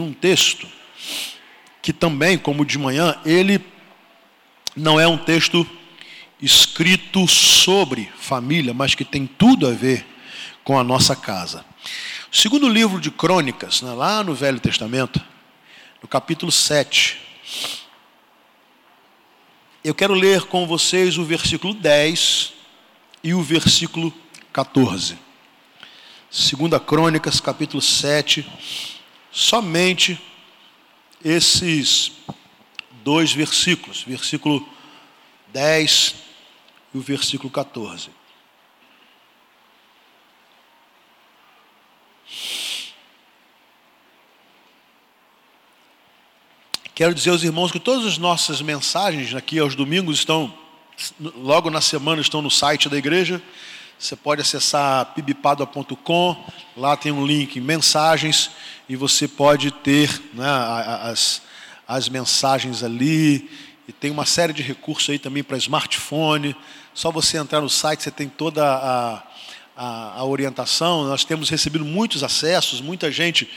um texto que também, como de manhã, ele não é um texto escrito sobre família, mas que tem tudo a ver com a nossa casa. O segundo livro de Crônicas, né, lá no Velho Testamento, no capítulo 7. Eu quero ler com vocês o versículo 10 e o versículo 14. Segunda Crônicas, capítulo 7, somente esses dois versículos, versículo 10 e o versículo 14. Quero dizer aos irmãos que todas as nossas mensagens aqui aos domingos estão, logo na semana, estão no site da igreja. Você pode acessar pibipada.com, lá tem um link mensagens e você pode ter né, as, as mensagens ali. E tem uma série de recursos aí também para smartphone. Só você entrar no site, você tem toda a, a, a orientação. Nós temos recebido muitos acessos, muita gente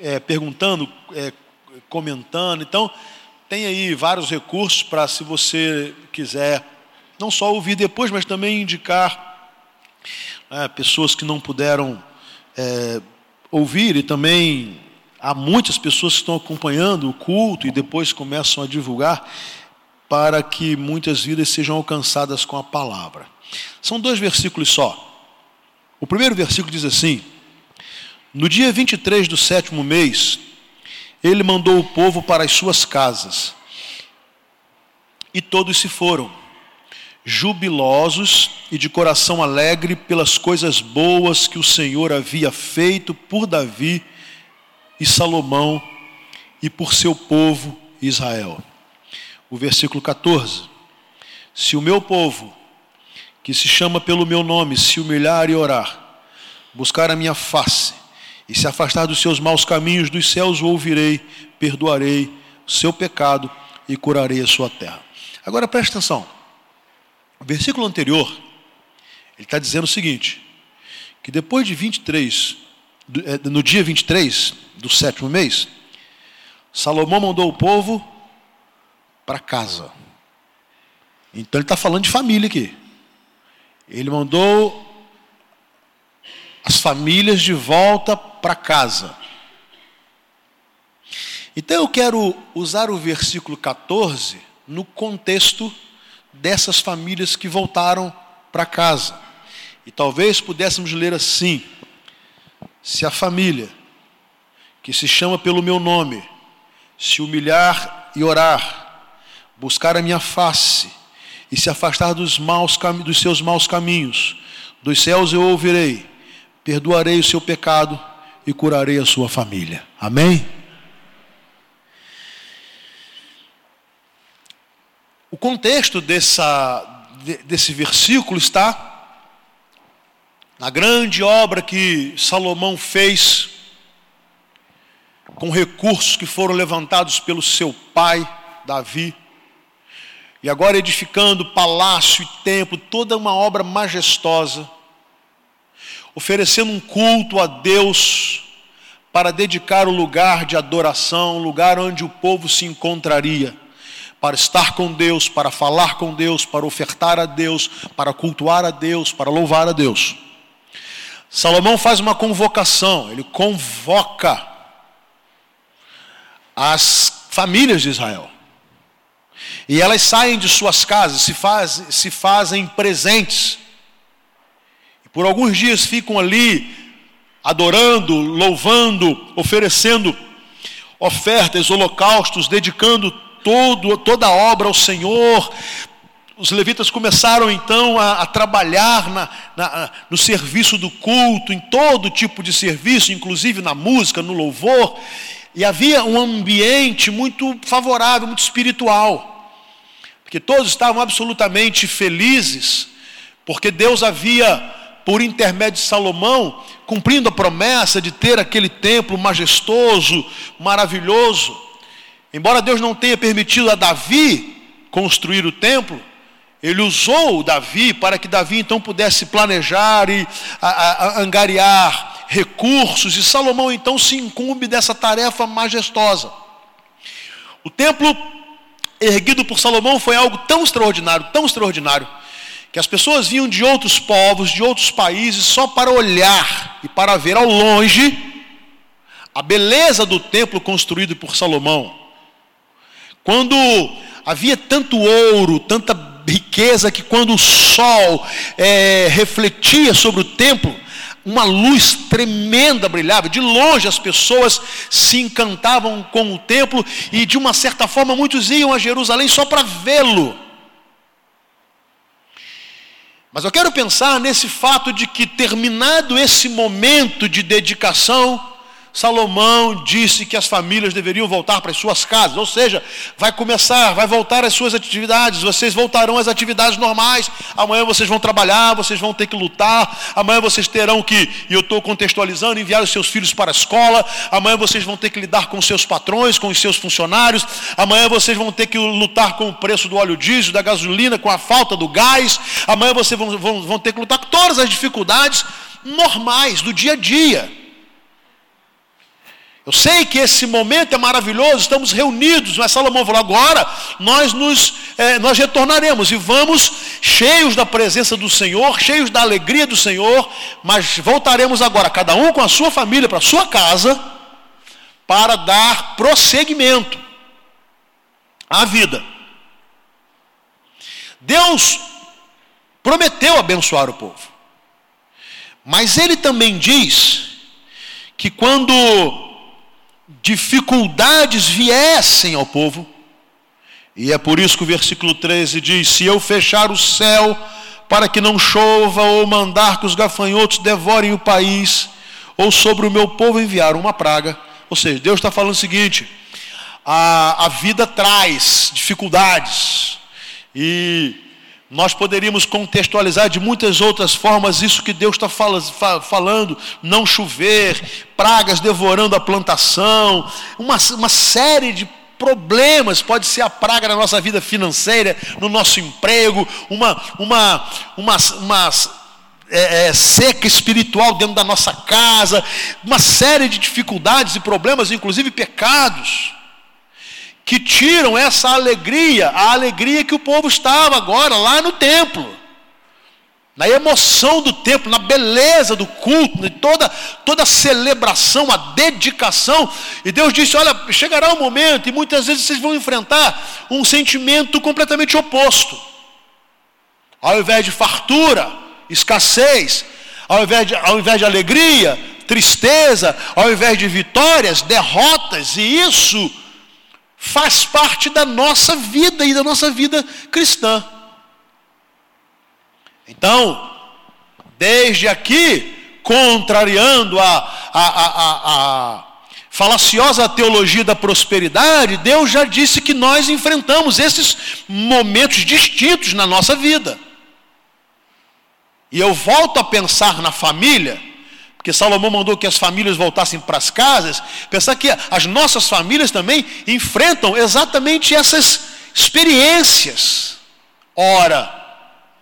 é, perguntando, é, comentando. Então, tem aí vários recursos para, se você quiser, não só ouvir depois, mas também indicar né, pessoas que não puderam é, ouvir, e também há muitas pessoas que estão acompanhando o culto e depois começam a divulgar para que muitas vidas sejam alcançadas com a palavra. São dois versículos só. O primeiro versículo diz assim: No dia 23 do sétimo mês, ele mandou o povo para as suas casas, e todos se foram jubilosos e de coração alegre pelas coisas boas que o Senhor havia feito por Davi e Salomão e por seu povo Israel. O versículo 14: Se o meu povo, que se chama pelo meu nome, se humilhar e orar, buscar a minha face e se afastar dos seus maus caminhos, dos céus o ouvirei, perdoarei o seu pecado e curarei a sua terra. Agora preste atenção. O versículo anterior, ele está dizendo o seguinte: que depois de 23, é, no dia 23 do sétimo mês, Salomão mandou o povo para casa. Então ele está falando de família aqui. Ele mandou as famílias de volta para casa. Então eu quero usar o versículo 14 no contexto dessas famílias que voltaram para casa. E talvez pudéssemos ler assim: se a família que se chama pelo meu nome se humilhar e orar, buscar a minha face e se afastar dos, maus, dos seus maus caminhos, dos céus eu ouvirei, perdoarei o seu pecado e curarei a sua família. Amém? O contexto dessa, desse versículo está na grande obra que Salomão fez com recursos que foram levantados pelo seu pai, Davi, e agora edificando palácio e templo, toda uma obra majestosa, oferecendo um culto a Deus para dedicar o lugar de adoração, o lugar onde o povo se encontraria para estar com Deus, para falar com Deus, para ofertar a Deus, para cultuar a Deus, para louvar a Deus. Salomão faz uma convocação, ele convoca as famílias de Israel. E elas saem de suas casas, se, faz, se fazem presentes. E por alguns dias ficam ali, adorando, louvando, oferecendo ofertas, holocaustos, dedicando todo, toda a obra ao Senhor. Os levitas começaram então a, a trabalhar na, na, no serviço do culto, em todo tipo de serviço, inclusive na música, no louvor, e havia um ambiente muito favorável, muito espiritual, porque todos estavam absolutamente felizes, porque Deus havia, por intermédio de Salomão, cumprindo a promessa de ter aquele templo majestoso, maravilhoso. Embora Deus não tenha permitido a Davi construir o templo, Ele usou Davi para que Davi então pudesse planejar e a, a, angariar recursos, e Salomão então se incumbe dessa tarefa majestosa. O templo erguido por Salomão foi algo tão extraordinário, tão extraordinário, que as pessoas vinham de outros povos, de outros países, só para olhar e para ver ao longe a beleza do templo construído por Salomão. Quando havia tanto ouro, tanta riqueza, que quando o sol é, refletia sobre o templo, uma luz tremenda brilhava. De longe as pessoas se encantavam com o templo e, de uma certa forma, muitos iam a Jerusalém só para vê-lo. Mas eu quero pensar nesse fato de que, terminado esse momento de dedicação, Salomão disse que as famílias deveriam voltar para as suas casas, ou seja, vai começar, vai voltar às suas atividades, vocês voltarão às atividades normais. Amanhã vocês vão trabalhar, vocês vão ter que lutar. Amanhã vocês terão que, e eu estou contextualizando, enviar os seus filhos para a escola. Amanhã vocês vão ter que lidar com os seus patrões, com os seus funcionários. Amanhã vocês vão ter que lutar com o preço do óleo diesel, da gasolina, com a falta do gás. Amanhã vocês vão, vão, vão ter que lutar com todas as dificuldades normais do dia a dia. Eu sei que esse momento é maravilhoso, estamos reunidos, mas Salomão falou: agora nós nos é, nós retornaremos e vamos cheios da presença do Senhor, cheios da alegria do Senhor, mas voltaremos agora, cada um com a sua família, para a sua casa, para dar prosseguimento à vida. Deus prometeu abençoar o povo, mas Ele também diz que quando dificuldades viessem ao povo. E é por isso que o versículo 13 diz: Se eu fechar o céu para que não chova, ou mandar que os gafanhotos devorem o país, ou sobre o meu povo enviar uma praga. Ou seja, Deus está falando o seguinte: a, a vida traz dificuldades, e nós poderíamos contextualizar de muitas outras formas isso que Deus está falando: não chover, pragas devorando a plantação, uma, uma série de problemas, pode ser a praga na nossa vida financeira, no nosso emprego, uma, uma, uma, uma é, é, seca espiritual dentro da nossa casa, uma série de dificuldades e problemas, inclusive pecados que tiram essa alegria, a alegria que o povo estava agora lá no templo. Na emoção do templo, na beleza do culto, de toda, toda a celebração, a dedicação. E Deus disse: Olha, chegará um momento, e muitas vezes vocês vão enfrentar um sentimento completamente oposto. Ao invés de fartura, escassez, ao invés de, ao invés de alegria, tristeza, ao invés de vitórias, derrotas, e isso faz parte da nossa vida e da nossa vida cristã. Então, desde aqui, contrariando a, a, a, a, falaciosa teologia da prosperidade, Deus já disse que nós enfrentamos esses momentos distintos na nossa vida. E eu volto a pensar na família que Salomão mandou que as famílias voltassem para as casas, pensar que as nossas famílias também enfrentam exatamente essas experiências. Ora,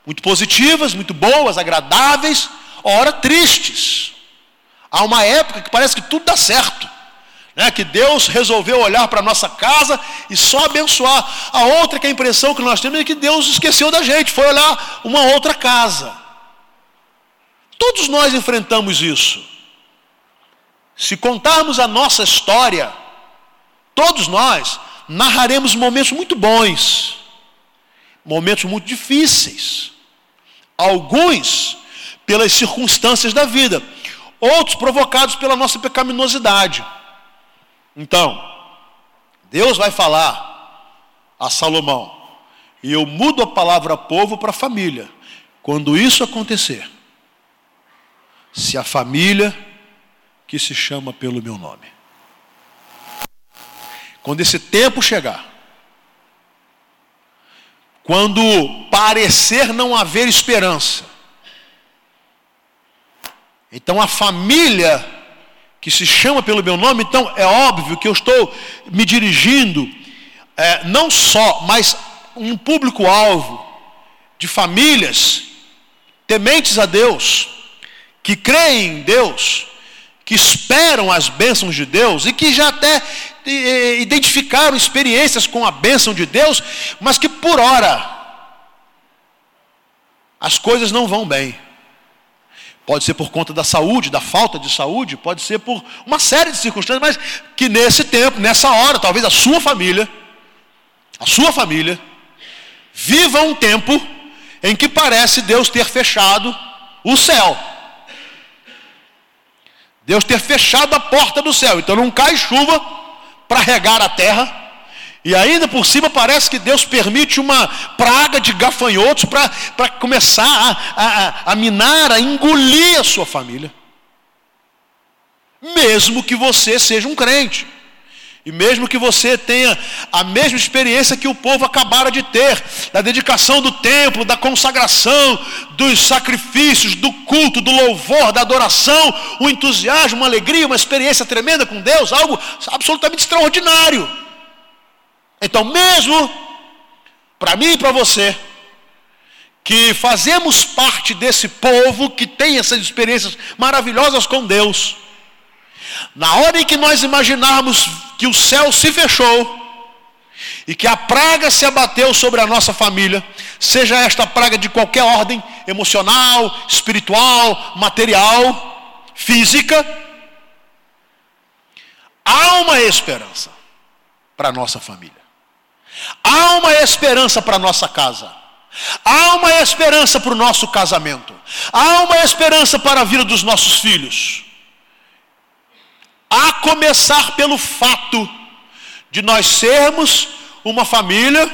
muito positivas, muito boas, agradáveis, ora tristes. Há uma época que parece que tudo dá certo. Né, que Deus resolveu olhar para a nossa casa e só abençoar. A outra que a impressão que nós temos é que Deus esqueceu da gente, foi olhar uma outra casa. Todos nós enfrentamos isso. Se contarmos a nossa história, todos nós narraremos momentos muito bons, momentos muito difíceis. Alguns pelas circunstâncias da vida, outros provocados pela nossa pecaminosidade. Então, Deus vai falar a Salomão, e eu mudo a palavra povo para família. Quando isso acontecer, se a família que se chama pelo meu nome. Quando esse tempo chegar, quando parecer não haver esperança, então a família que se chama pelo meu nome, então é óbvio que eu estou me dirigindo é, não só, mas um público-alvo de famílias tementes a Deus, que creem em Deus, que esperam as bênçãos de Deus e que já até identificaram experiências com a bênção de Deus, mas que por hora as coisas não vão bem. Pode ser por conta da saúde, da falta de saúde, pode ser por uma série de circunstâncias, mas que nesse tempo, nessa hora, talvez a sua família, a sua família, viva um tempo em que parece Deus ter fechado o céu. Deus ter fechado a porta do céu. Então não cai chuva para regar a terra. E ainda por cima parece que Deus permite uma praga de gafanhotos para começar a, a, a minar, a engolir a sua família. Mesmo que você seja um crente. E mesmo que você tenha a mesma experiência que o povo acabara de ter, da dedicação do templo, da consagração, dos sacrifícios, do culto, do louvor, da adoração, um entusiasmo, uma alegria, uma experiência tremenda com Deus, algo absolutamente extraordinário. Então, mesmo para mim e para você, que fazemos parte desse povo que tem essas experiências maravilhosas com Deus, na hora em que nós imaginarmos que o céu se fechou e que a praga se abateu sobre a nossa família, seja esta praga de qualquer ordem, emocional, espiritual, material, física, há uma esperança para a nossa família. Há uma esperança para a nossa casa. Há uma esperança para o nosso casamento. Há uma esperança para a vida dos nossos filhos. A começar pelo fato de nós sermos uma família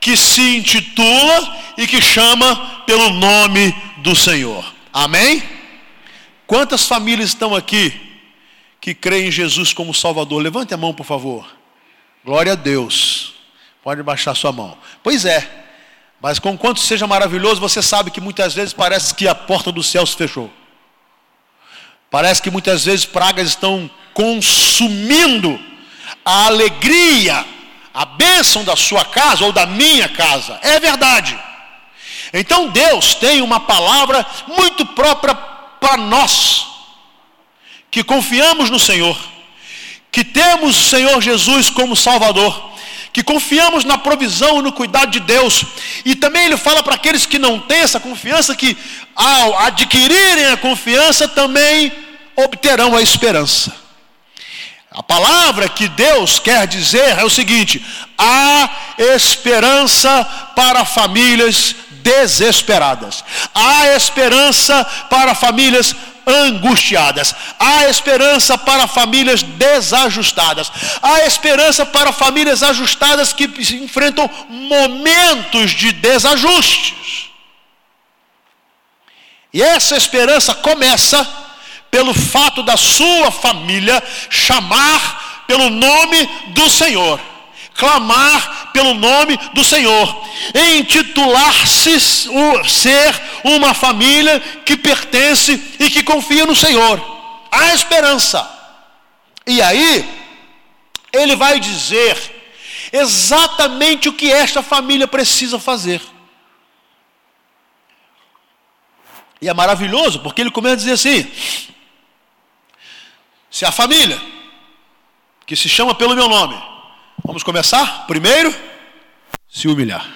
que se intitula e que chama pelo nome do Senhor. Amém? Quantas famílias estão aqui que creem em Jesus como Salvador? Levante a mão, por favor. Glória a Deus. Pode baixar sua mão. Pois é. Mas com quanto seja maravilhoso, você sabe que muitas vezes parece que a porta do céu se fechou. Parece que muitas vezes pragas estão consumindo a alegria, a bênção da sua casa ou da minha casa. É verdade. Então Deus tem uma palavra muito própria para nós, que confiamos no Senhor, que temos o Senhor Jesus como Salvador, que confiamos na provisão e no cuidado de Deus. E também ele fala para aqueles que não têm essa confiança que ao adquirirem a confiança também obterão a esperança. A palavra que Deus quer dizer é o seguinte: há esperança para famílias desesperadas, há esperança para famílias angustiadas, há esperança para famílias desajustadas, há esperança para famílias ajustadas que enfrentam momentos de desajustes. E essa esperança começa pelo fato da sua família chamar pelo nome do Senhor, clamar pelo nome do Senhor, intitular-se ser uma família que pertence e que confia no Senhor. Há esperança. E aí, ele vai dizer exatamente o que esta família precisa fazer. E é maravilhoso, porque ele começa a dizer assim: se a família, que se chama pelo meu nome, vamos começar? Primeiro, se humilhar.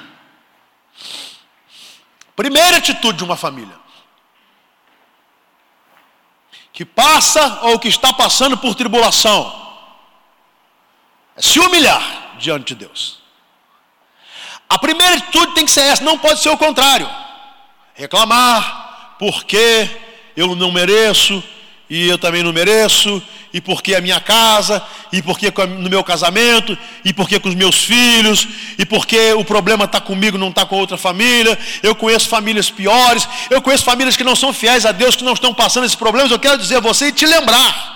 Primeira atitude de uma família que passa ou que está passando por tribulação é se humilhar diante de Deus. A primeira atitude tem que ser essa, não pode ser o contrário. Reclamar, porque eu não mereço, e eu também não mereço, e porque a minha casa, e porque no meu casamento, e porque com os meus filhos, e porque o problema está comigo, não está com outra família. Eu conheço famílias piores, eu conheço famílias que não são fiéis a Deus, que não estão passando esses problemas. Eu quero dizer a você e te lembrar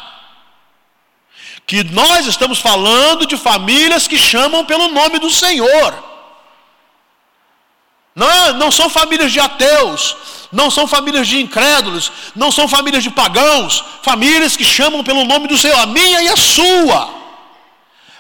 que nós estamos falando de famílias que chamam pelo nome do Senhor. Não, não são famílias de ateus, não são famílias de incrédulos, não são famílias de pagãos, famílias que chamam pelo nome do Senhor, a minha e a sua.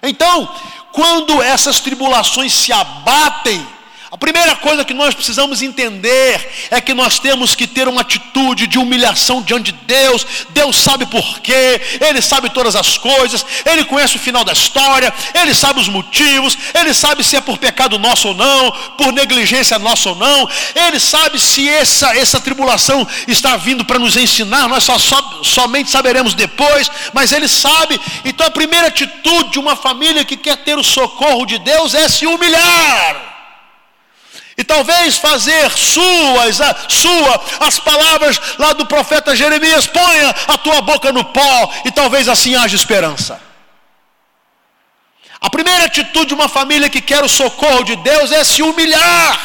Então, quando essas tribulações se abatem, A primeira coisa que nós precisamos entender é que nós temos que ter uma atitude de humilhação diante de Deus. Deus sabe por quê, Ele sabe todas as coisas, Ele conhece o final da história, Ele sabe os motivos, Ele sabe se é por pecado nosso ou não, por negligência nossa ou não, Ele sabe se essa, essa tribulação está vindo para nos ensinar, nós só, só, somente saberemos depois, mas Ele sabe. Então a primeira atitude de uma família que quer ter o socorro de Deus é se humilhar. E talvez fazer suas, a, sua, as palavras lá do profeta Jeremias, ponha a tua boca no pó, e talvez assim haja esperança. A primeira atitude de uma família que quer o socorro de Deus é se humilhar,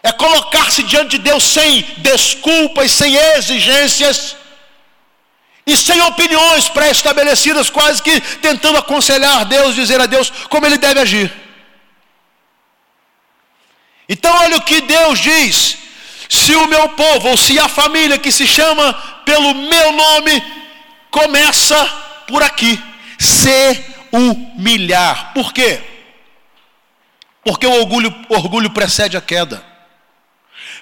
é colocar-se diante de Deus sem desculpas, sem exigências e sem opiniões pré-estabelecidas, quase que tentando aconselhar Deus, dizer a Deus como ele deve agir. Então, olha o que Deus diz: se o meu povo, ou se a família que se chama pelo meu nome, começa por aqui, se humilhar. Por quê? Porque o orgulho, orgulho precede a queda,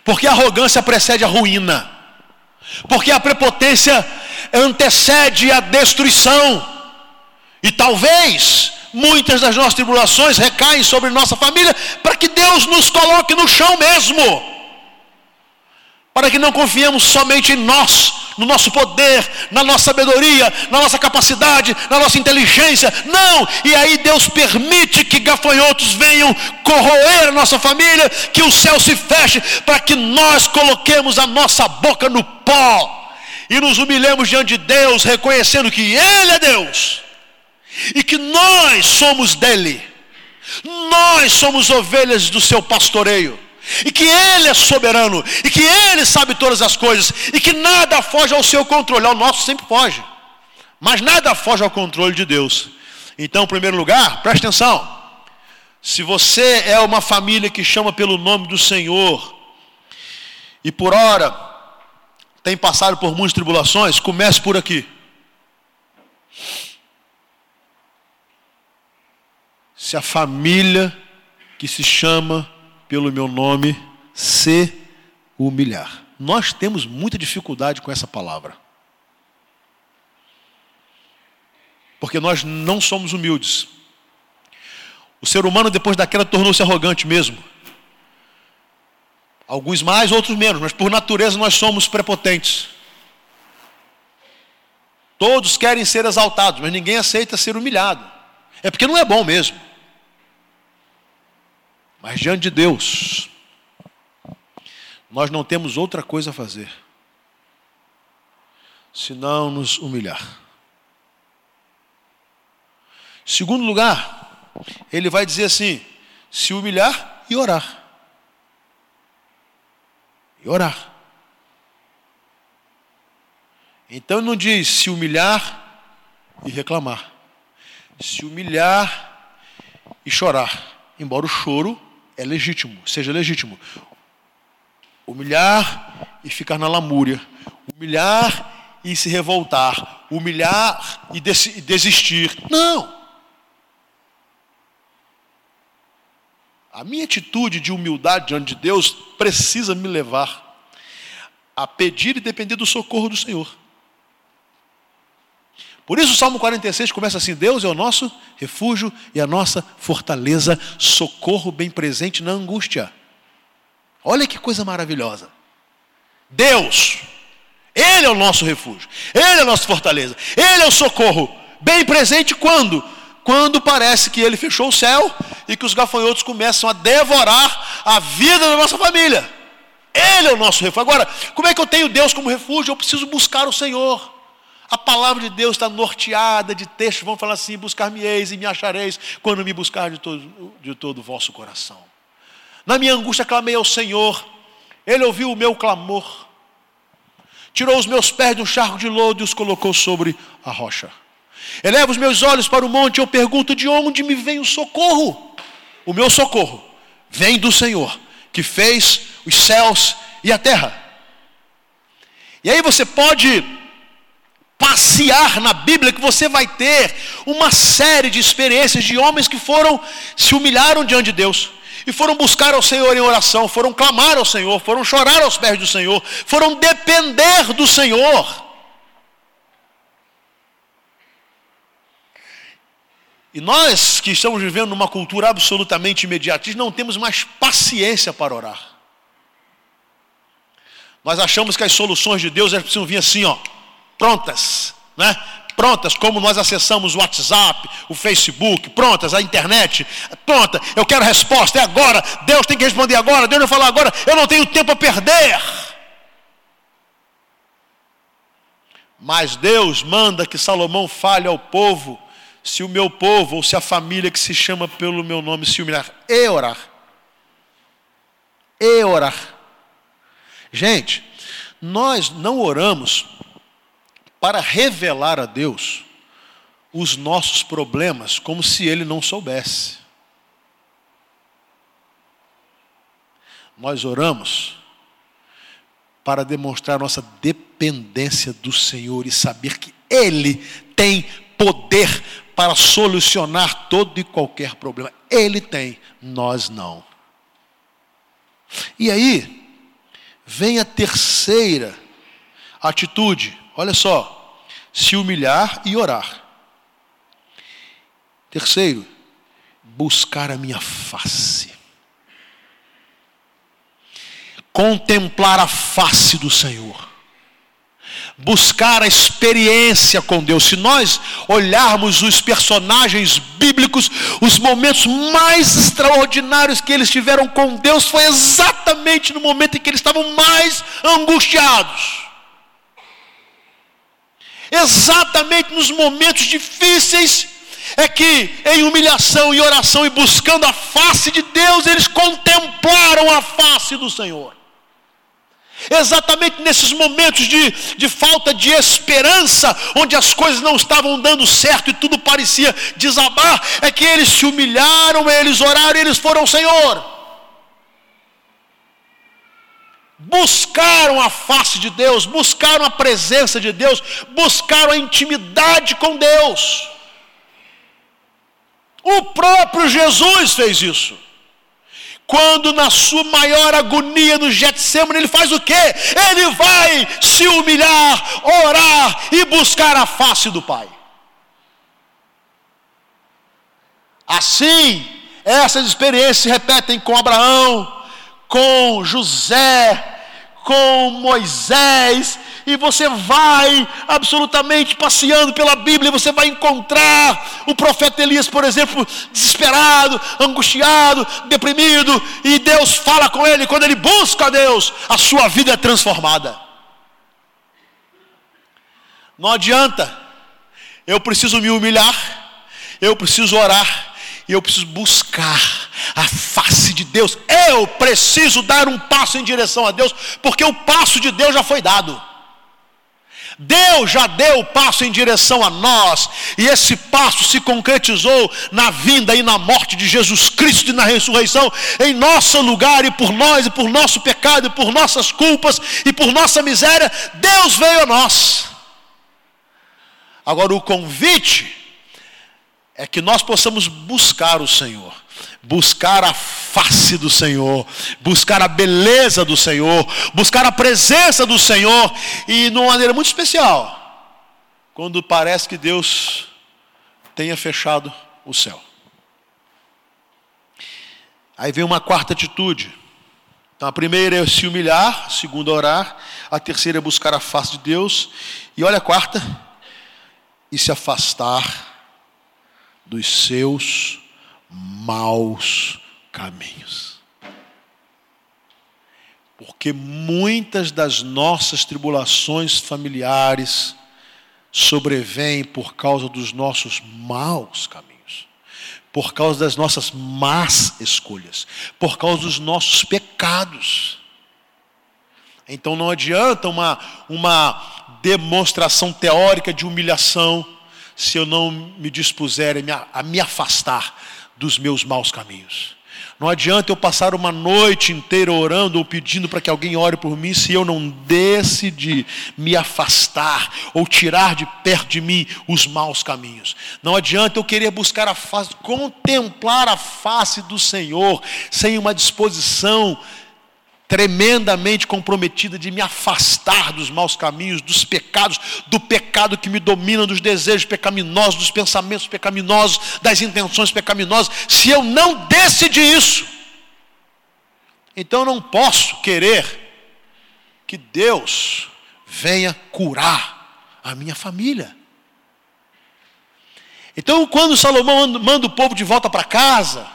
porque a arrogância precede a ruína, porque a prepotência antecede a destruição, e talvez muitas das nossas tribulações recaem sobre nossa família, para que Deus nos coloque no chão mesmo. Para que não confiemos somente em nós, no nosso poder, na nossa sabedoria, na nossa capacidade, na nossa inteligência. Não! E aí Deus permite que gafanhotos venham corroer a nossa família, que o céu se feche, para que nós coloquemos a nossa boca no pó e nos humilhemos diante de Deus, reconhecendo que Ele é Deus e que nós somos dele, nós somos ovelhas do seu pastoreio, e que ele é soberano, e que ele sabe todas as coisas, e que nada foge ao seu controle, ao nosso sempre foge, mas nada foge ao controle de Deus. Então, em primeiro lugar, preste atenção. Se você é uma família que chama pelo nome do Senhor, e por hora tem passado por muitas tribulações, comece por aqui. Se a família que se chama pelo meu nome se humilhar. Nós temos muita dificuldade com essa palavra. Porque nós não somos humildes. O ser humano, depois da queda, tornou-se arrogante mesmo. Alguns mais, outros menos, mas por natureza nós somos prepotentes. Todos querem ser exaltados, mas ninguém aceita ser humilhado. É porque não é bom mesmo. Mas diante de Deus, nós não temos outra coisa a fazer senão nos humilhar. Segundo lugar, ele vai dizer assim: se humilhar e orar. E orar. Então não diz se humilhar e reclamar, se humilhar e chorar, embora o choro é legítimo, seja legítimo. Humilhar e ficar na lamúria, humilhar e se revoltar, humilhar e desistir. Não. A minha atitude de humildade diante de Deus precisa me levar a pedir e depender do socorro do Senhor. Por isso o Salmo 46 começa assim: Deus é o nosso refúgio e a nossa fortaleza, socorro bem presente na angústia. Olha que coisa maravilhosa. Deus, Ele é o nosso refúgio, Ele é a nossa fortaleza, Ele é o socorro bem presente quando? Quando parece que Ele fechou o céu e que os gafanhotos começam a devorar a vida da nossa família. Ele é o nosso refúgio. Agora, como é que eu tenho Deus como refúgio? Eu preciso buscar o Senhor. A palavra de Deus está norteada de textos, vão falar assim: buscar-me-eis e me achareis quando me buscar de todo, de todo o vosso coração. Na minha angústia clamei ao Senhor, Ele ouviu o meu clamor, tirou os meus pés de um charco de lodo e os colocou sobre a rocha. Eleva os meus olhos para o monte e eu pergunto: de onde me vem o socorro? O meu socorro vem do Senhor, que fez os céus e a terra. E aí você pode passear na Bíblia que você vai ter uma série de experiências de homens que foram se humilharam diante de Deus e foram buscar ao Senhor em oração, foram clamar ao Senhor, foram chorar aos pés do Senhor, foram depender do Senhor. E nós que estamos vivendo numa cultura absolutamente imediatista, não temos mais paciência para orar. Nós achamos que as soluções de Deus precisam vir assim, ó, prontas, né? Prontas, como nós acessamos o WhatsApp, o Facebook, prontas, a internet, pronta, eu quero resposta, é agora, Deus tem que responder agora, Deus vai falar agora, eu não tenho tempo a perder. Mas Deus manda que Salomão fale ao povo se o meu povo ou se a família que se chama pelo meu nome se humilhar e orar. E orar. Gente, nós não oramos para revelar a Deus os nossos problemas como se ele não soubesse. Nós oramos para demonstrar nossa dependência do Senhor e saber que Ele tem poder para solucionar todo e qualquer problema. Ele tem, nós não. E aí, vem a terceira atitude. Olha só, se humilhar e orar. Terceiro, buscar a minha face. Contemplar a face do Senhor buscar a experiência com Deus. Se nós olharmos os personagens bíblicos, os momentos mais extraordinários que eles tiveram com Deus foi exatamente no momento em que eles estavam mais angustiados. Exatamente nos momentos difíceis é que em humilhação e oração e buscando a face de Deus, eles contemplaram a face do Senhor. Exatamente nesses momentos de, de falta de esperança, onde as coisas não estavam dando certo e tudo parecia desabar, é que eles se humilharam, eles oraram, eles foram ao Senhor. Buscaram a face de Deus, buscaram a presença de Deus, buscaram a intimidade com Deus. O próprio Jesus fez isso. Quando na sua maior agonia no Getsemane, ele faz o quê? Ele vai se humilhar, orar e buscar a face do Pai. Assim, essas experiências se repetem com Abraão, com José, com Moisés, e você vai absolutamente passeando pela Bíblia, você vai encontrar o profeta Elias, por exemplo, desesperado, angustiado, deprimido, e Deus fala com ele, quando ele busca a Deus, a sua vida é transformada. Não adianta, eu preciso me humilhar, eu preciso orar, e eu preciso buscar a face de Deus. Eu preciso dar um passo em direção a Deus, porque o passo de Deus já foi dado. Deus já deu o passo em direção a nós, e esse passo se concretizou na vinda e na morte de Jesus Cristo e na ressurreição, em nosso lugar e por nós, e por nosso pecado, e por nossas culpas, e por nossa miséria, Deus veio a nós. Agora, o convite é que nós possamos buscar o Senhor buscar a face do Senhor, buscar a beleza do Senhor, buscar a presença do Senhor, e de uma maneira muito especial, quando parece que Deus tenha fechado o céu. Aí vem uma quarta atitude. Então a primeira é se humilhar, a segunda é orar, a terceira é buscar a face de Deus, e olha a quarta, e se afastar dos seus maus caminhos. Porque muitas das nossas tribulações familiares sobrevêm por causa dos nossos maus caminhos, por causa das nossas más escolhas, por causa dos nossos pecados. Então não adianta uma, uma demonstração teórica de humilhação se eu não me dispuser a me, afastar dos meus maus caminhos. Não adianta eu passar uma noite inteira orando ou pedindo para que alguém ore por mim se eu não decidir me afastar ou tirar de perto de mim os maus caminhos. Não adianta eu querer buscar a face, contemplar a face do Senhor sem uma disposição tremendamente comprometida de me afastar dos maus caminhos, dos pecados, do pecado que me domina, dos desejos pecaminosos, dos pensamentos pecaminosos, das intenções pecaminosas, se eu não decidir isso, então eu não posso querer que Deus venha curar a minha família. Então, quando Salomão manda o povo de volta para casa,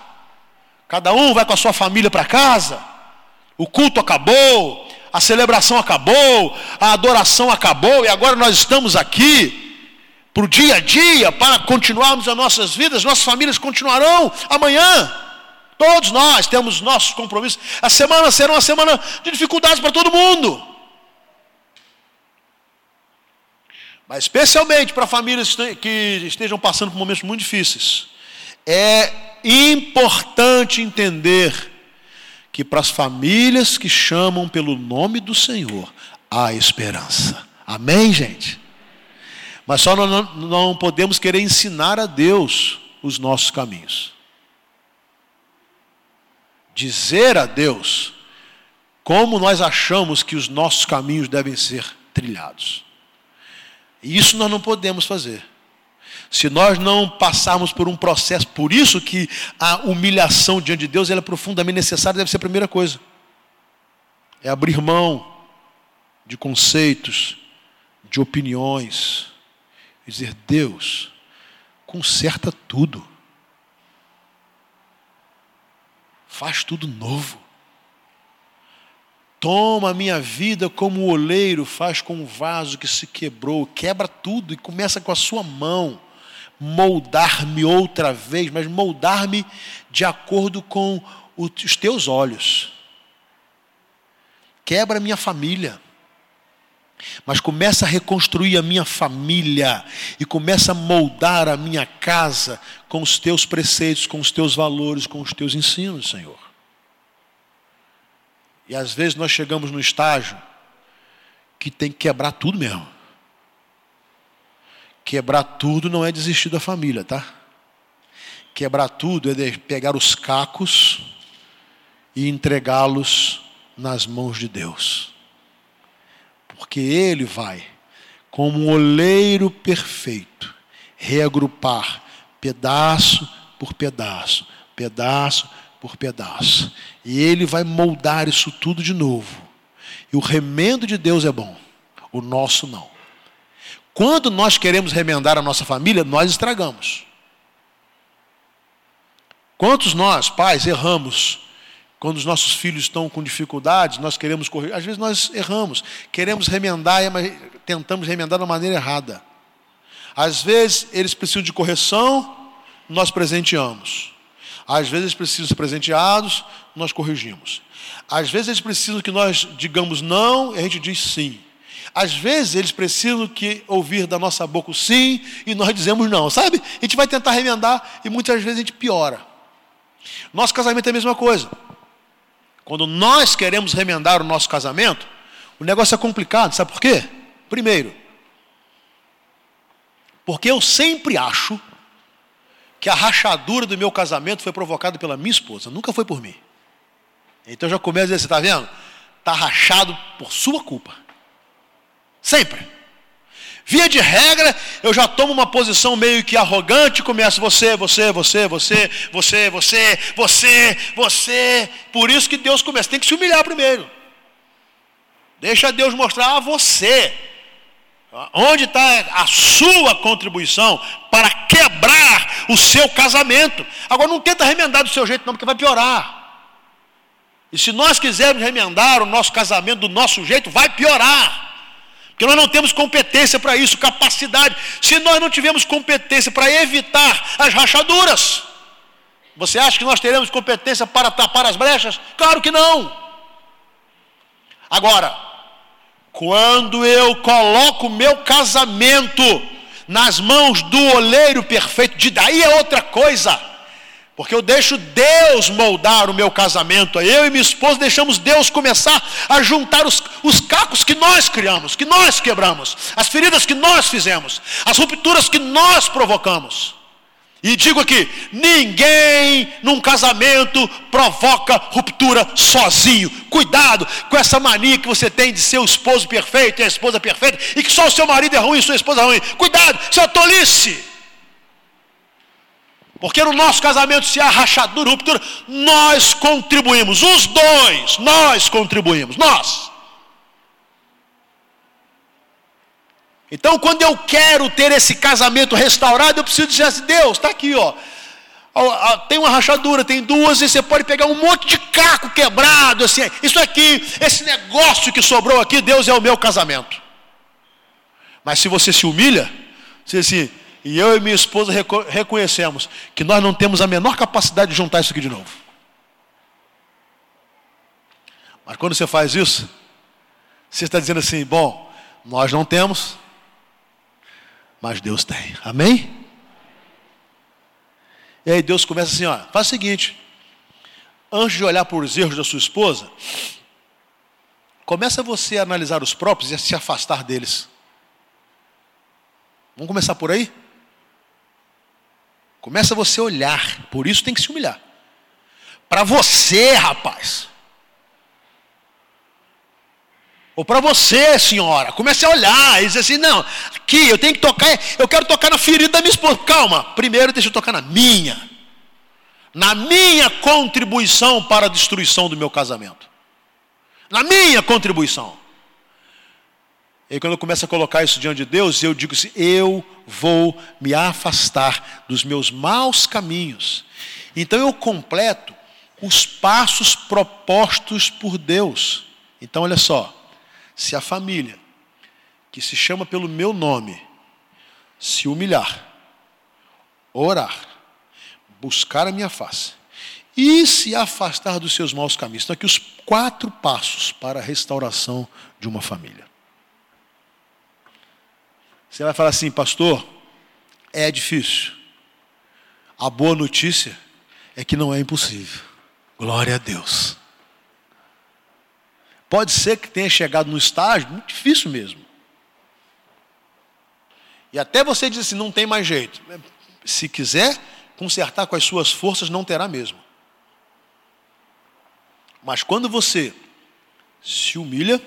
cada um vai com a sua família para casa, o culto acabou, a celebração acabou, a adoração acabou e agora nós estamos aqui para o dia a dia, para continuarmos as nossas vidas, nossas famílias continuarão amanhã. Todos nós temos nossos compromissos. A semana será uma semana de dificuldades para todo mundo. Mas especialmente para famílias que estejam passando por momentos muito difíceis. É importante entender que para as famílias que chamam pelo nome do Senhor há esperança. Amém, gente? Mas só não, não podemos querer ensinar a Deus os nossos caminhos. Dizer a Deus como nós achamos que os nossos caminhos devem ser trilhados. E isso nós não podemos fazer. Se nós não passarmos por um processo, por isso que a humilhação diante de Deus é profundamente necessária, deve ser a primeira coisa. É abrir mão de conceitos, de opiniões, dizer: Deus, conserta tudo, faz tudo novo. Toma a minha vida como o oleiro faz com o vaso que se quebrou, quebra tudo e começa com a sua mão moldar-me outra vez, mas moldar-me de acordo com os teus olhos. Quebra minha família. Mas começa a reconstruir a minha família e começa a moldar a minha casa com os teus preceitos, com os teus valores, com os teus ensinos, Senhor. E às vezes nós chegamos no estágio que tem que quebrar tudo mesmo. Quebrar tudo não é desistir da família, tá? Quebrar tudo é pegar os cacos e entregá-los nas mãos de Deus. Porque Ele vai, como um oleiro perfeito, reagrupar pedaço por pedaço, pedaço por pedaço. E Ele vai moldar isso tudo de novo. E o remendo de Deus é bom, o nosso não. Quando nós queremos remendar a nossa família, nós estragamos. Quantos nós, pais, erramos quando os nossos filhos estão com dificuldades, nós queremos correr. Às vezes nós erramos, queremos remendar, mas tentamos remendar da maneira errada. Às vezes eles precisam de correção, nós presenteamos. Às vezes eles precisam ser presenteados, nós corrigimos. Às vezes eles precisam que nós digamos não, e a gente diz sim. Às vezes eles precisam que ouvir da nossa boca o sim e nós dizemos não, sabe? A gente vai tentar remendar e muitas vezes a gente piora. Nosso casamento é a mesma coisa. Quando nós queremos remendar o nosso casamento, o negócio é complicado, sabe por quê? Primeiro, porque eu sempre acho que a rachadura do meu casamento foi provocada pela minha esposa, nunca foi por mim. Então eu já começo a dizer, você está vendo? Está rachado por sua culpa. Sempre. Via de regra, eu já tomo uma posição meio que arrogante, começo você, você, você, você, você, você, você, você. Por isso que Deus começa, tem que se humilhar primeiro. Deixa Deus mostrar a você. Onde está a sua contribuição para quebrar o seu casamento? Agora não tenta remendar do seu jeito, não, porque vai piorar. E se nós quisermos remendar o nosso casamento do nosso jeito, vai piorar. Porque nós não temos competência para isso, capacidade. Se nós não tivermos competência para evitar as rachaduras, você acha que nós teremos competência para tapar as brechas? Claro que não. Agora, quando eu coloco meu casamento nas mãos do oleiro perfeito, de daí é outra coisa. Porque eu deixo Deus moldar o meu casamento. Eu e minha esposa deixamos Deus começar a juntar os, os cacos que nós criamos, que nós quebramos, as feridas que nós fizemos, as rupturas que nós provocamos. E digo aqui: ninguém num casamento provoca ruptura sozinho. Cuidado com essa mania que você tem de ser o esposo perfeito e a esposa perfeita, e que só o seu marido é ruim e sua esposa é ruim. Cuidado, isso é tolice. Porque no nosso casamento, se há rachadura, ruptura, nós contribuímos, os dois, nós contribuímos, nós. Então, quando eu quero ter esse casamento restaurado, eu preciso dizer assim: Deus, está aqui, ó. Tem uma rachadura, tem duas, e você pode pegar um monte de caco quebrado, assim, isso aqui, esse negócio que sobrou aqui, Deus é o meu casamento. Mas se você se humilha, você assim, e eu e minha esposa reconhecemos que nós não temos a menor capacidade de juntar isso aqui de novo. Mas quando você faz isso, você está dizendo assim: bom, nós não temos, mas Deus tem. Amém? E aí Deus começa assim: ó, faz o seguinte, antes de olhar por os erros da sua esposa, começa você a analisar os próprios e a se afastar deles. Vamos começar por aí? Começa você a olhar, por isso tem que se humilhar. Para você, rapaz. Ou para você, senhora. Comece a olhar e dizer assim: não, aqui eu tenho que tocar, eu quero tocar na ferida da minha esposa. Calma, primeiro deixa eu tocar na minha. Na minha contribuição para a destruição do meu casamento. Na minha contribuição. E quando eu começo a colocar isso diante de Deus, eu digo assim: eu vou me afastar dos meus maus caminhos. Então eu completo os passos propostos por Deus. Então olha só, se a família que se chama pelo meu nome se humilhar, orar, buscar a minha face e se afastar dos seus maus caminhos. Então aqui os quatro passos para a restauração de uma família. Você vai falar assim, pastor, é difícil. A boa notícia é que não é impossível. Glória a Deus. Pode ser que tenha chegado no estágio muito difícil mesmo. E até você diz assim, não tem mais jeito. Se quiser consertar com as suas forças, não terá mesmo. Mas quando você se humilha,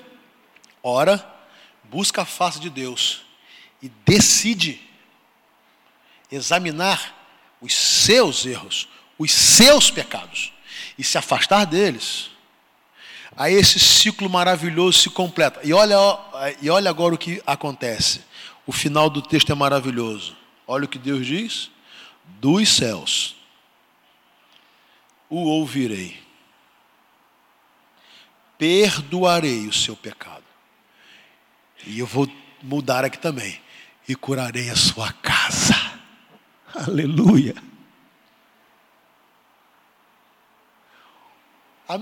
ora, busca a face de Deus e decide examinar os seus erros, os seus pecados e se afastar deles, aí esse ciclo maravilhoso se completa. E olha, e olha agora o que acontece. O final do texto é maravilhoso. Olha o que Deus diz: dos céus o ouvirei, perdoarei o seu pecado. E eu vou mudar aqui também e curarei a sua casa. Aleluia.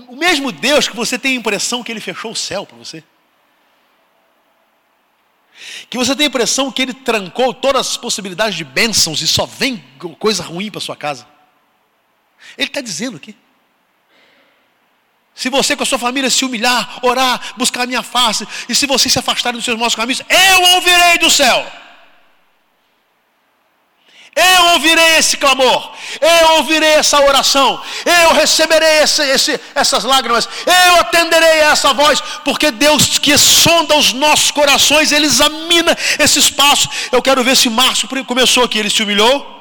O mesmo Deus que você tem a impressão que ele fechou o céu para você. Que você tem a impressão que ele trancou todas as possibilidades de bênçãos e só vem coisa ruim para sua casa. Ele está dizendo aqui. Se você com a sua família se humilhar, orar, buscar a minha face, e se você se afastar dos seus maus caminhos, eu ouvirei do céu. Eu ouvirei esse clamor, eu ouvirei essa oração, eu receberei esse, esse, essas lágrimas, eu atenderei a essa voz, porque Deus que sonda os nossos corações, Ele examina esses passos. Eu quero ver se Márcio começou aqui, ele se humilhou.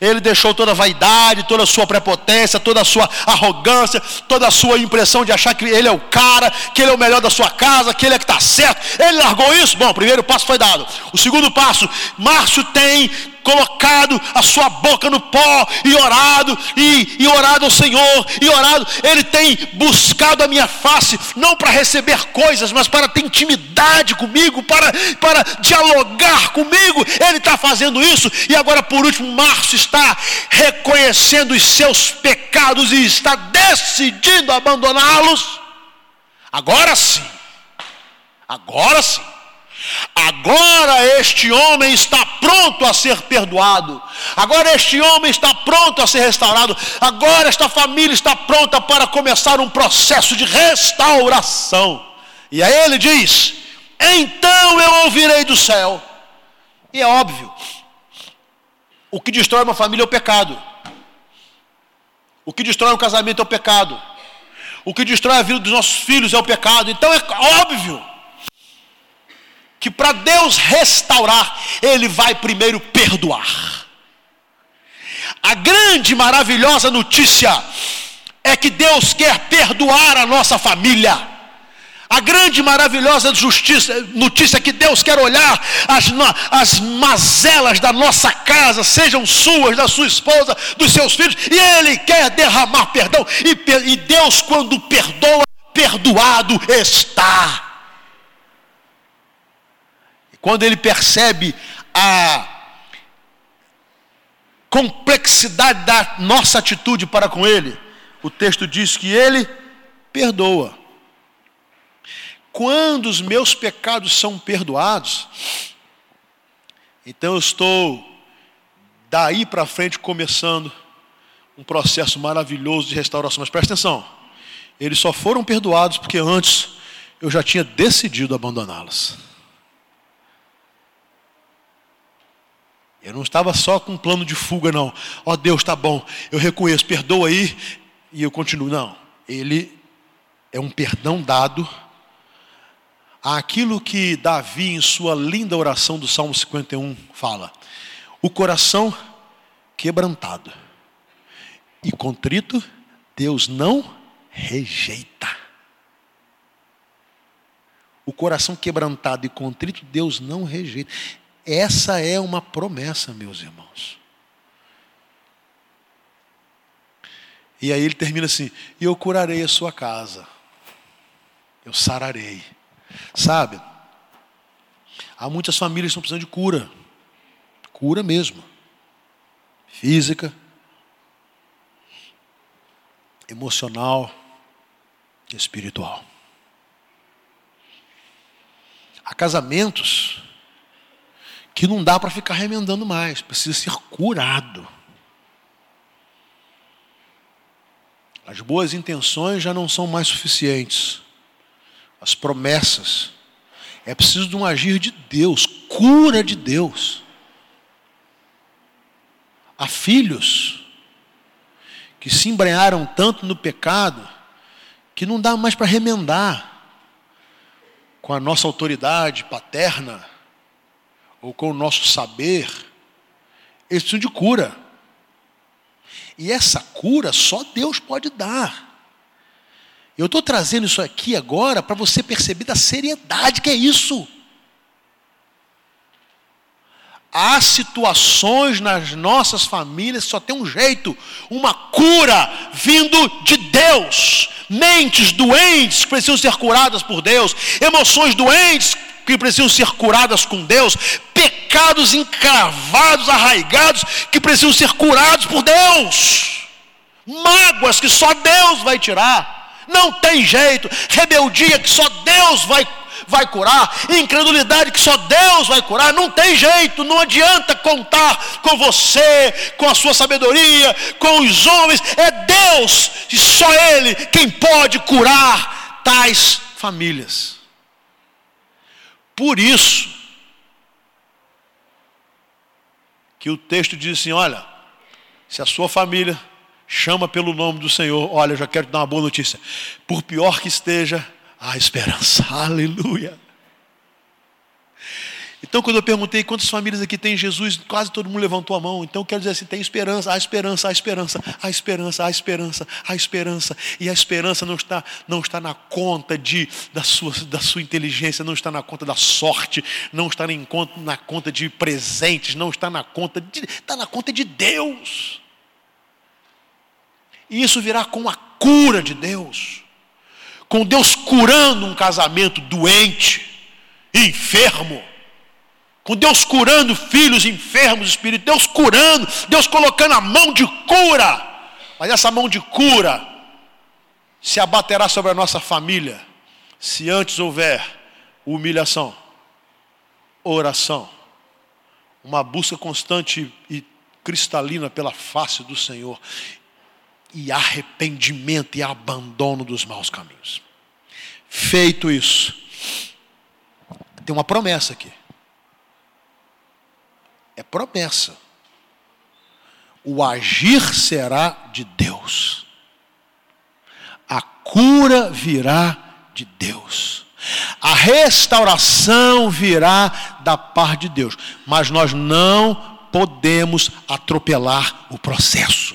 Ele deixou toda a vaidade, toda a sua prepotência, toda a sua arrogância, toda a sua impressão de achar que ele é o cara, que ele é o melhor da sua casa, que ele é que está certo. Ele largou isso? Bom, o primeiro passo foi dado. O segundo passo, Márcio tem colocado a sua boca no pó e orado, e, e orado ao Senhor, e orado, ele tem buscado a minha face, não para receber coisas, mas para ter intimidade comigo, para, para dialogar comigo, ele está fazendo isso, e agora por último, Márcio está reconhecendo os seus pecados e está decidindo abandoná-los. Agora sim, agora sim. Agora este homem está pronto a ser perdoado. Agora este homem está pronto a ser restaurado. Agora esta família está pronta para começar um processo de restauração. E aí ele diz: Então eu ouvirei do céu. E é óbvio, o que destrói uma família é o pecado. O que destrói um casamento é o pecado. O que destrói a vida dos nossos filhos é o pecado. Então é óbvio que para Deus restaurar, Ele vai primeiro perdoar. A grande, maravilhosa notícia é que Deus quer perdoar a nossa família. A grande, maravilhosa justiça, notícia é que Deus quer olhar as, as mazelas da nossa casa, sejam suas, da sua esposa, dos seus filhos, e Ele quer derramar perdão. E, e Deus, quando perdoa, perdoado está quando ele percebe a complexidade da nossa atitude para com ele, o texto diz que ele perdoa. Quando os meus pecados são perdoados, então eu estou daí para frente começando um processo maravilhoso de restauração. Mas presta atenção, eles só foram perdoados porque antes eu já tinha decidido abandoná-los. Eu não estava só com um plano de fuga, não. Ó oh, Deus, está bom, eu reconheço, perdoa aí e eu continuo. Não, ele é um perdão dado àquilo que Davi, em sua linda oração do Salmo 51, fala: o coração quebrantado e contrito, Deus não rejeita. O coração quebrantado e contrito, Deus não rejeita. Essa é uma promessa, meus irmãos. E aí ele termina assim: E eu curarei a sua casa, eu sararei. Sabe, há muitas famílias que estão precisando de cura, cura mesmo, física, emocional, espiritual. Há casamentos que não dá para ficar remendando mais, precisa ser curado. As boas intenções já não são mais suficientes. As promessas. É preciso de um agir de Deus, cura de Deus. Há filhos que se embrenharam tanto no pecado que não dá mais para remendar com a nossa autoridade paterna ou com o nosso saber, eles precisam de cura. E essa cura só Deus pode dar. Eu estou trazendo isso aqui agora para você perceber da seriedade que é isso. Há situações nas nossas famílias que só tem um jeito, uma cura vindo de Deus. Mentes doentes precisam ser curadas por Deus, emoções doentes que precisam ser curadas com Deus, pecados encravados, arraigados, que precisam ser curados por Deus, mágoas que só Deus vai tirar, não tem jeito, rebeldia que só Deus vai vai curar, incredulidade que só Deus vai curar, não tem jeito, não adianta contar com você, com a sua sabedoria, com os homens, é Deus e só Ele quem pode curar tais famílias. Por isso que o texto diz assim: olha, se a sua família chama pelo nome do Senhor, olha, eu já quero te dar uma boa notícia. Por pior que esteja, há esperança. Aleluia. Então, quando eu perguntei quantas famílias aqui tem Jesus, quase todo mundo levantou a mão. Então, quero dizer assim: tem esperança, há esperança, há esperança, há esperança, há esperança, há esperança. E a esperança não está, não está na conta de, da, sua, da sua inteligência, não está na conta da sorte, não está nem conta, na conta de presentes, não está na conta de. está na conta de Deus. E isso virá com a cura de Deus. Com Deus curando um casamento doente, enfermo com Deus curando filhos enfermos, Espírito, Deus curando, Deus colocando a mão de cura. Mas essa mão de cura se abaterá sobre a nossa família se antes houver humilhação, oração, uma busca constante e cristalina pela face do Senhor, e arrependimento e abandono dos maus caminhos. Feito isso, tem uma promessa aqui. É promessa. O agir será de Deus. A cura virá de Deus. A restauração virá da parte de Deus. Mas nós não podemos atropelar o processo.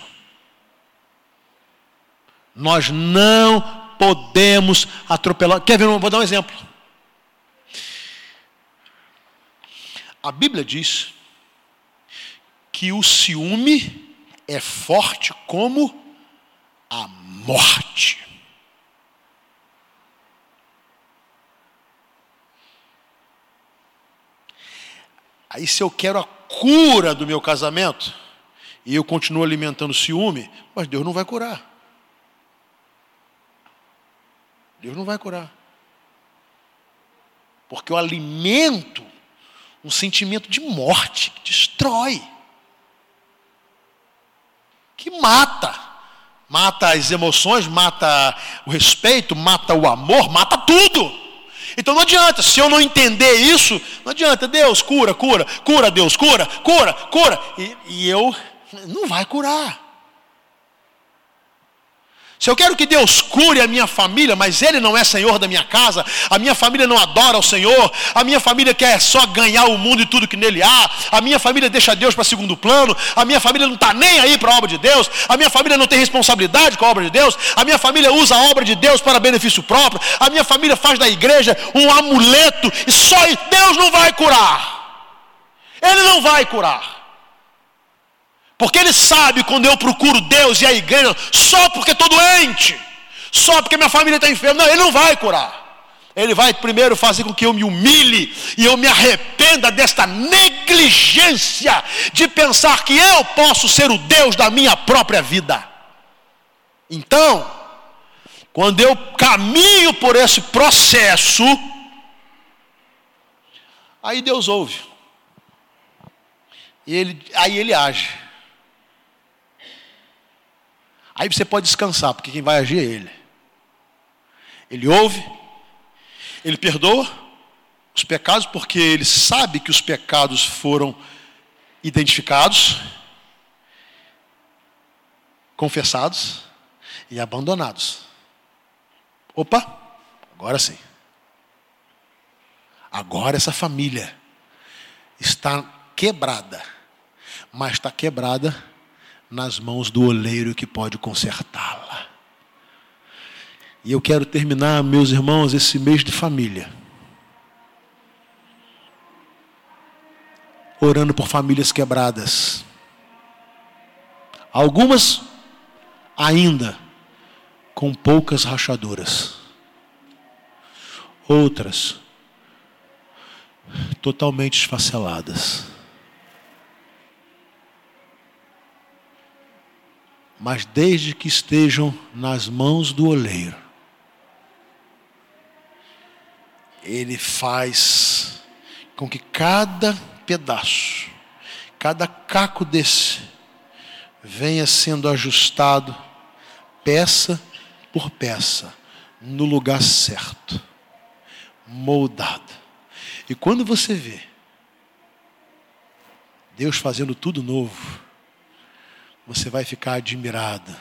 Nós não podemos atropelar. Quer ver? Vou dar um exemplo. A Bíblia diz que o ciúme é forte como a morte. Aí, se eu quero a cura do meu casamento, e eu continuo alimentando ciúme, mas Deus não vai curar. Deus não vai curar. Porque eu alimento um sentimento de morte, que destrói, que mata. Mata as emoções, mata o respeito, mata o amor, mata tudo. Então não adianta, se eu não entender isso, não adianta, Deus cura, cura, cura, Deus cura, cura, cura. E, e eu, não vai curar. Se eu quero que Deus cure a minha família, mas Ele não é Senhor da minha casa, a minha família não adora o Senhor, a minha família quer só ganhar o mundo e tudo que nele há, a minha família deixa Deus para segundo plano, a minha família não está nem aí para a obra de Deus, a minha família não tem responsabilidade com a obra de Deus, a minha família usa a obra de Deus para benefício próprio, a minha família faz da igreja um amuleto e só Deus não vai curar. Ele não vai curar. Porque ele sabe quando eu procuro Deus e a igreja só porque estou doente, só porque minha família está enferma. Não, ele não vai curar. Ele vai primeiro fazer com que eu me humilhe e eu me arrependa desta negligência de pensar que eu posso ser o Deus da minha própria vida. Então, quando eu caminho por esse processo, aí Deus ouve. E ele, aí ele age. Aí você pode descansar, porque quem vai agir é Ele. Ele ouve, Ele perdoa os pecados, porque Ele sabe que os pecados foram identificados, confessados e abandonados. Opa, agora sim. Agora essa família está quebrada, mas está quebrada nas mãos do oleiro que pode consertá-la. E eu quero terminar, meus irmãos, esse mês de família. Orando por famílias quebradas. Algumas ainda com poucas rachaduras. Outras totalmente esfaceladas. Mas desde que estejam nas mãos do oleiro, ele faz com que cada pedaço, cada caco desse, venha sendo ajustado, peça por peça, no lugar certo, moldado. E quando você vê Deus fazendo tudo novo, você vai ficar admirada.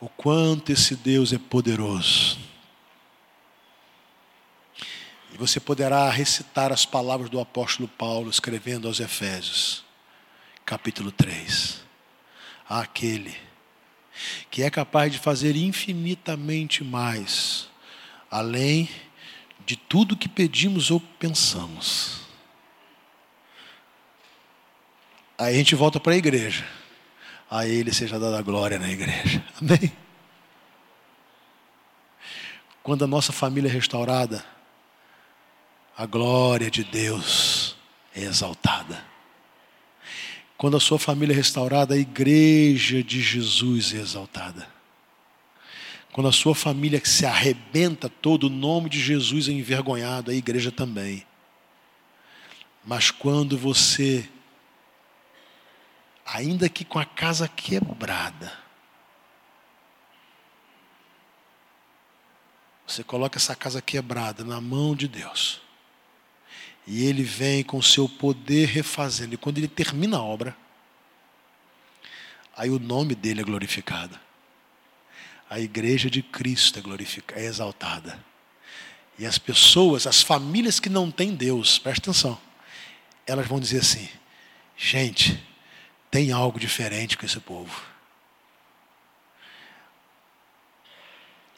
O quanto esse Deus é poderoso. E você poderá recitar as palavras do apóstolo Paulo escrevendo aos Efésios, capítulo 3. Aquele que é capaz de fazer infinitamente mais, além de tudo que pedimos ou pensamos Aí a gente volta para a igreja. A Ele seja dada a glória na igreja. Amém? Quando a nossa família é restaurada, a glória de Deus é exaltada. Quando a sua família é restaurada, a igreja de Jesus é exaltada. Quando a sua família se arrebenta todo, o nome de Jesus é envergonhado, a igreja também. Mas quando você, ainda que com a casa quebrada, você coloca essa casa quebrada na mão de Deus, e Ele vem com o seu poder refazendo, e quando Ele termina a obra, aí o nome dele é glorificado. A igreja de Cristo é glorificada, é exaltada. E as pessoas, as famílias que não têm Deus, presta atenção, elas vão dizer assim: gente, tem algo diferente com esse povo.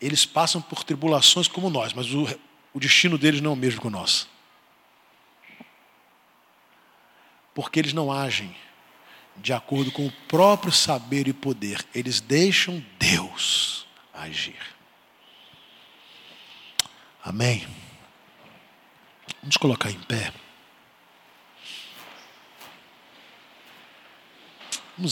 Eles passam por tribulações como nós, mas o, o destino deles não é o mesmo que o nosso. Porque eles não agem de acordo com o próprio saber e poder, eles deixam Deus agir. Amém? Vamos colocar em pé.